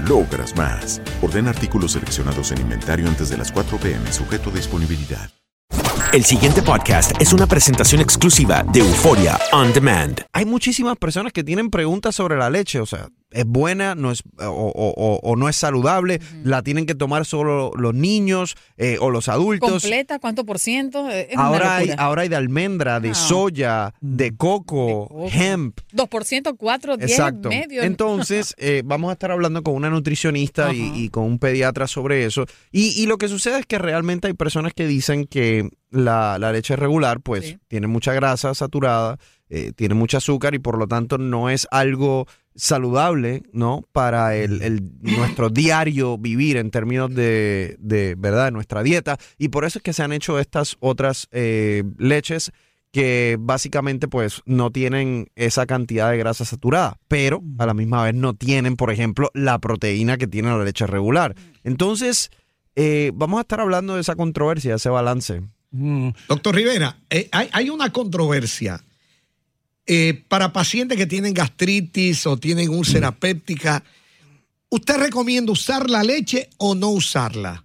logras más. Ordena artículos seleccionados en inventario antes de las 4 p.m. sujeto a disponibilidad. El siguiente podcast es una presentación exclusiva de Euforia On Demand. Hay muchísimas personas que tienen preguntas sobre la leche, o sea, ¿es buena no es, o, o- no es saludable? ¿La tienen que tomar solo los niños eh, o los adultos? ¿Completa? ¿Cuánto por ciento? Eh, Es Ahora una hay, ahora hay de almendra, de Ah. soya, de coco, hemp. 2%, 4, 10, Exacto. medio. Entonces, eh, vamos a estar hablando con una nutricionista y, y con un pediatra sobre eso. Y, y lo que sucede es que realmente hay personas que dicen que la, la leche regular, pues, tiene mucha grasa saturada, eh, tiene mucho azúcar y por lo tanto no es algo saludable, ¿no? Para el, el- nuestro diario vivir en términos de, de, ¿verdad? De nuestra dieta. Y por eso es que se han hecho estas otras eh, leches que básicamente pues no tienen esa cantidad de grasa saturada, pero a la misma vez no tienen, por ejemplo, la proteína que tiene la leche regular. Entonces, eh, vamos a estar hablando de esa controversia, ese balance. Doctor Rivera, eh, hay, hay una controversia eh, para pacientes que tienen gastritis o tienen úlcera péptica. ¿Usted recomienda usar la leche o no usarla?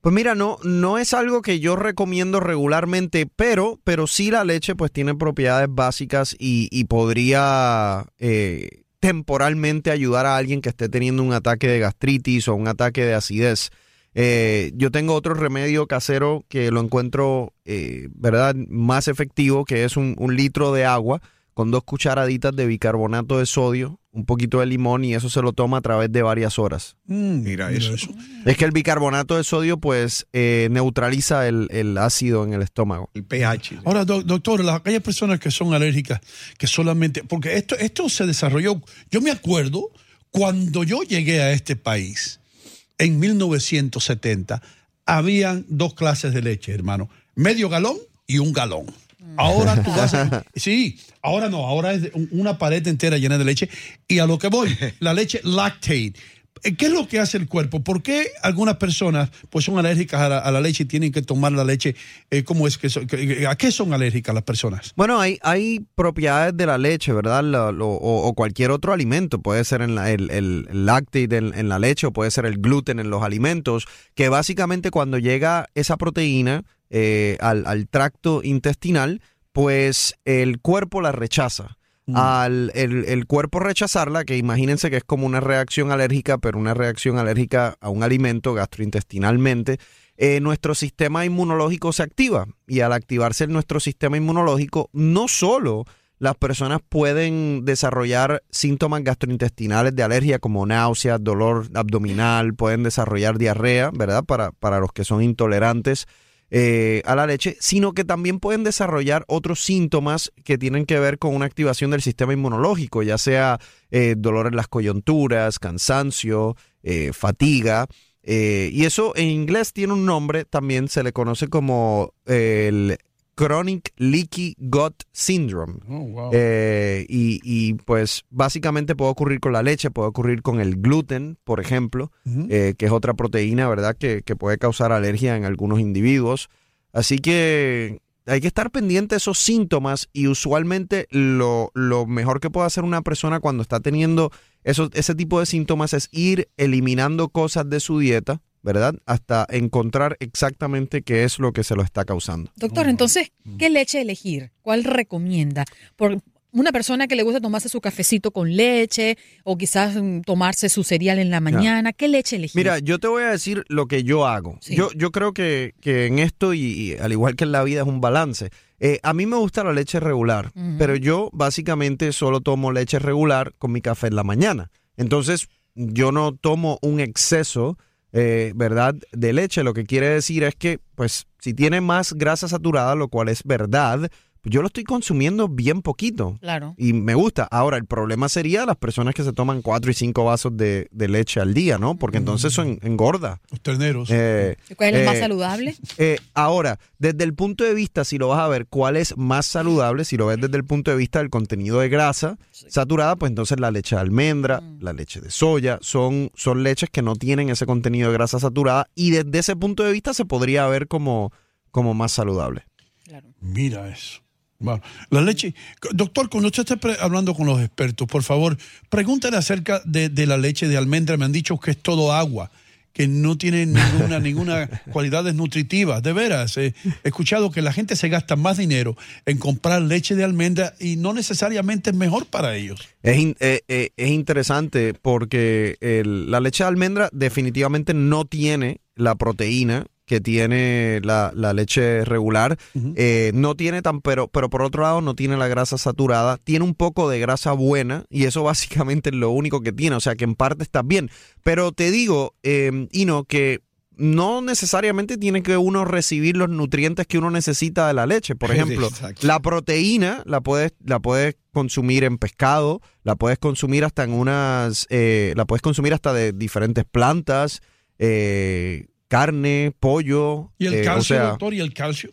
Pues mira, no, no es algo que yo recomiendo regularmente, pero, pero sí la leche pues tiene propiedades básicas y, y podría eh, temporalmente ayudar a alguien que esté teniendo un ataque de gastritis o un ataque de acidez. Eh, yo tengo otro remedio casero que lo encuentro, eh, ¿verdad?, más efectivo, que es un, un litro de agua con dos cucharaditas de bicarbonato de sodio, un poquito de limón y eso se lo toma a través de varias horas. mira, eso. Es que el bicarbonato de sodio pues eh, neutraliza el, el ácido en el estómago. El pH. Ahora, doc- doctor, las, aquellas personas que son alérgicas, que solamente, porque esto, esto se desarrolló, yo me acuerdo cuando yo llegué a este país, en 1970, habían dos clases de leche, hermano, medio galón y un galón. Ahora tú vas a- Sí, ahora no, ahora es una paleta entera llena de leche. Y a lo que voy, la leche lactate. Eh, ¿Qué es lo que hace el cuerpo? ¿Por qué algunas personas pues son alérgicas a la, a la leche y tienen que tomar la leche? Eh, ¿Cómo es que son- que- ¿A qué son alérgicas las personas? Bueno, hay, propiedades de la leche, ¿verdad? O, cualquier otro alimento. Puede ser el, el, lácteo en, la leche o puede ser el gluten en los alimentos, que básicamente cuando llega esa proteína eh, al tracto intestinal, pues el cuerpo la rechaza. Al el, el cuerpo rechazarla, que imagínense que es como una reacción alérgica, pero una reacción alérgica a un alimento gastrointestinalmente, eh, nuestro sistema inmunológico se activa. Y al activarse nuestro sistema inmunológico, no solo las personas pueden desarrollar síntomas gastrointestinales de alergia como náuseas, dolor abdominal, pueden desarrollar diarrea, ¿verdad? Para, para los que son intolerantes. Eh, a la leche, sino que también pueden desarrollar otros síntomas que tienen que ver con una activación del sistema inmunológico, ya sea eh, dolor en las coyunturas, cansancio, eh, fatiga. eh, y eso en inglés tiene un nombre, también se le conoce como el Chronic Leaky Gut Syndrome. wow. Eh, y, y, pues básicamente puede ocurrir con la leche, puede ocurrir con el gluten, por ejemplo, eh, que es otra proteína, ¿verdad? Que, que puede causar alergia en algunos individuos. Así que hay que estar pendiente de esos síntomas y usualmente lo, lo mejor que puede hacer una persona cuando está teniendo esos, ese tipo de síntomas es ir eliminando cosas de su dieta, ¿verdad? Hasta encontrar exactamente qué es lo que se lo está causando. Doctor, entonces, ¿qué leche elegir? ¿Cuál recomienda? Por una persona que le gusta tomarse su cafecito con leche o quizás mm, tomarse su cereal en la mañana, ¿qué leche elegir? Mira, yo te voy a decir lo que yo hago. Sí. Yo, yo creo que, que en esto, y, y al igual que en la vida, es un balance. Eh, a mí me gusta la leche regular, pero yo básicamente solo tomo leche regular con mi café en la mañana. Entonces, yo no tomo un exceso, eh, ¿verdad?, de leche. Lo que quiere decir es que, pues, si tiene más grasa saturada, lo cual es verdad, yo lo estoy consumiendo bien poquito. Claro. Y me gusta. Ahora, el problema sería las personas que se toman cuatro y cinco vasos de, de leche al día, ¿no? Porque entonces eso en- engorda. Los terneros. Eh, ¿Cuál es el más eh, saludable? eh, ahora, desde el punto de vista, si lo vas a ver, cuál es más saludable, si lo ves desde el punto de vista del contenido de grasa saturada, pues entonces la leche de almendra, la leche de soya, son, son leches que no tienen ese contenido de grasa saturada y desde ese punto de vista se podría ver como, como más saludable. Mira eso. Bueno, la leche. Doctor, cuando usted esté pre- hablando con los expertos, por favor, pregúntale acerca de, de la leche de almendra. Me han dicho que es todo agua, que no tiene ninguna, ninguna cualidades nutritivas. De veras, eh, he escuchado que la gente se gasta más dinero en comprar leche de almendra y no necesariamente es mejor para ellos. Es, in- eh, eh, es interesante porque el- la leche de almendra definitivamente no tiene la proteína que tiene la, la leche regular. Eh, no tiene tan, pero, pero por otro lado no tiene la grasa saturada. Tiene un poco de grasa buena y eso básicamente es lo único que tiene. O sea que en parte está bien. Pero te digo, eh, Ino, que no necesariamente tiene que uno recibir los nutrientes que uno necesita de la leche. Por ejemplo, exacto. la proteína la puedes, la puedes consumir en pescado, la puedes consumir hasta en unas, eh, la puedes consumir hasta de diferentes plantas, eh, carne, pollo. ¿Y el eh, o calcio, sea, doctor? ¿Y el calcio?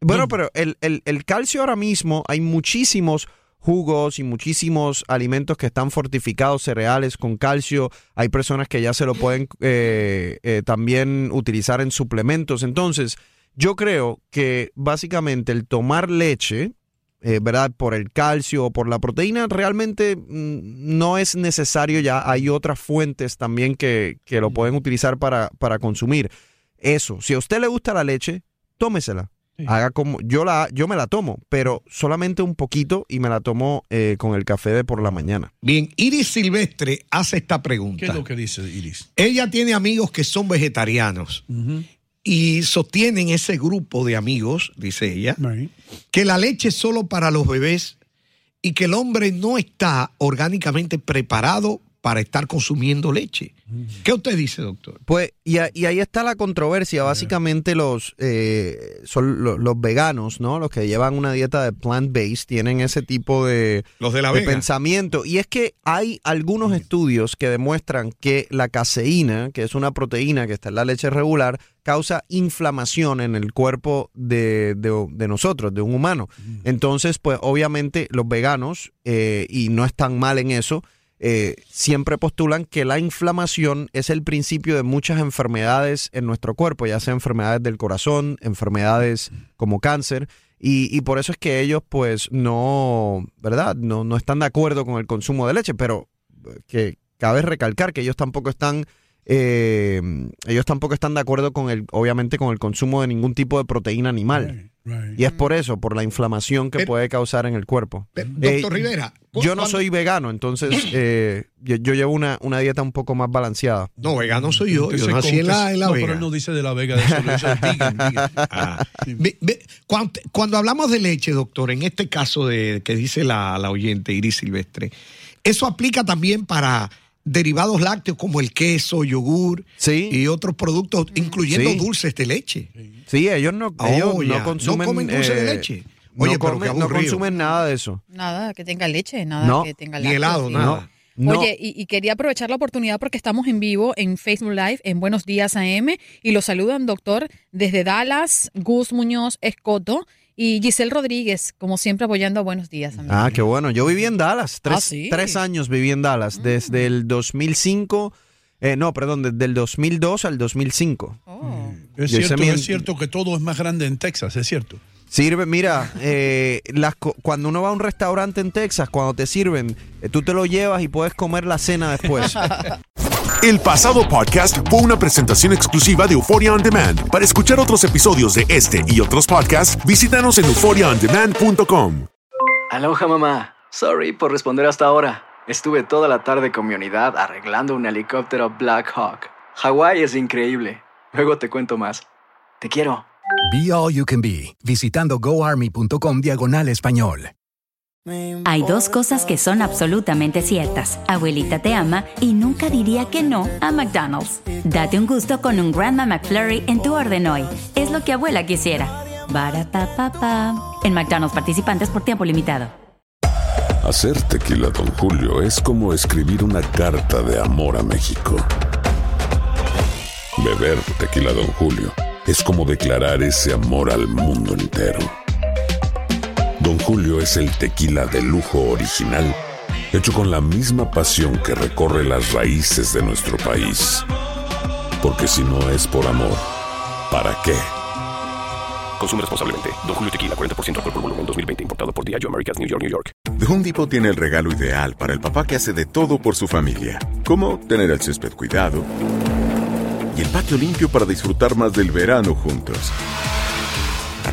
bueno, pero el, el- el calcio ahora mismo, hay muchísimos jugos y muchísimos alimentos que están fortificados, cereales con calcio. Hay personas que ya se lo pueden eh, eh, también utilizar en suplementos. Entonces, yo creo que básicamente el tomar leche, eh, ¿verdad? Por el calcio o por la proteína, realmente mm, no es necesario ya. Hay otras fuentes también que, que lo pueden utilizar para, para consumir. Eso, si a usted le gusta la leche, tómesela. Haga como yo la yo me la tomo, pero solamente un poquito y me la tomo eh, con el café de por la mañana. Bien, Iris Silvestre hace esta ¿Qué pregunta. es lo que dice Iris? Ella tiene amigos que son vegetarianos y sostienen ese grupo de amigos, dice ella, que la leche es solo para los bebés y que el hombre no está orgánicamente preparado para estar consumiendo leche. ¿Qué usted dice, doctor? Pues, y, a- y ahí está la controversia. Básicamente los, eh, son los, veganos, ¿no? Los que llevan una dieta de plant-based tienen ese tipo de, Los de la Vega. pensamiento. Y es que hay algunos estudios que demuestran que la caseína, que es una proteína que está en la leche regular, causa inflamación en el cuerpo de, de- de nosotros, de un humano. Entonces, pues obviamente los veganos, eh, y no están mal en eso, eh, siempre postulan que la inflamación es el principio de muchas enfermedades en nuestro cuerpo, ya sea enfermedades del corazón, enfermedades como cáncer, y, y por eso es que ellos pues no, ¿verdad? No, no están de acuerdo con el consumo de leche, pero eh, que cabe recalcar que ellos tampoco están... eh, ellos tampoco están de acuerdo con el, obviamente, con el consumo de ningún tipo de proteína animal. Y es por eso, por la inflamación que puede causar en el cuerpo. Doctor Eh, Rivera, Yo no cuando- soy vegano, entonces eh, yo, yo llevo una, una dieta un poco más balanceada. No, vegano soy yo. Usted Yo nací en la, en la no, Vega. pero él no dice de la Vega, de eso, lo dice vegan, vegan. Ve- ve, cuando, cuando hablamos de leche, doctor, en este caso de que dice la, la oyente Iris Silvestre, eso aplica también para derivados lácteos como el queso, yogur Sí. y otros productos, incluyendo Sí. dulces de leche. Sí, ellos no, Oh, ellos no consumen. ¿No comen dulce de eh, leche? Oye, no, pero comen- qué no consumen nada de eso. Nada que tenga leche, nada No. que tenga Ni lácteos, helado, sí. nada. No. Oye, y, y quería aprovechar la oportunidad porque estamos en vivo en Facebook Live en Buenos Días AM y los saludan, doctor, desde Dallas, Gus Muñoz Escoto y Giselle Rodríguez, como siempre apoyando a Buenos Días. Ah, qué bueno. Yo viví en Dallas. Tres, Ah, ¿sí? tres años viví en Dallas. Desde el 2005. eh, no, perdón, desde el 2002 al 2005. Oh. Es cierto, mi- es cierto que todo es más grande en Texas, es cierto. Sirve, mira, eh, las cuando uno va a un restaurante en Texas, cuando te sirven, eh, tú te lo llevas y puedes comer la cena después. El pasado podcast fue una presentación exclusiva de Euphoria On Demand. Para escuchar otros episodios de este y otros podcasts, visítanos en euphoriaondemand.com. Aloha mamá. Sorry por responder hasta ahora. Estuve toda la tarde con mi unidad arreglando un helicóptero Black Hawk. Hawái es increíble. Luego te cuento más. Te quiero. Be All You Can Be, visitando goarmy.com diagonal español. Hay dos cosas que son absolutamente ciertas. Abuelita te ama y nunca diría que no a McDonald's. Date un gusto con un Grandma McFlurry en tu orden hoy. Es lo que abuela quisiera. En McDonald's participantes por tiempo limitado. Hacer tequila, Don Julio, es como escribir una carta de amor a México. Beber tequila, Don Julio, es como declarar ese amor al mundo entero. Don Julio es el tequila de lujo original, hecho con la misma pasión que recorre las raíces de nuestro país. Porque si no es por amor, ¿para qué? Consume responsablemente. Don Julio Tequila, 40% alcohol por volumen, 2020. Importado por Diageo Americas, New York, New York. The Home Depot tiene el regalo ideal para el papá que hace de todo por su familia, como tener el césped cuidado y el patio limpio para disfrutar más del verano juntos.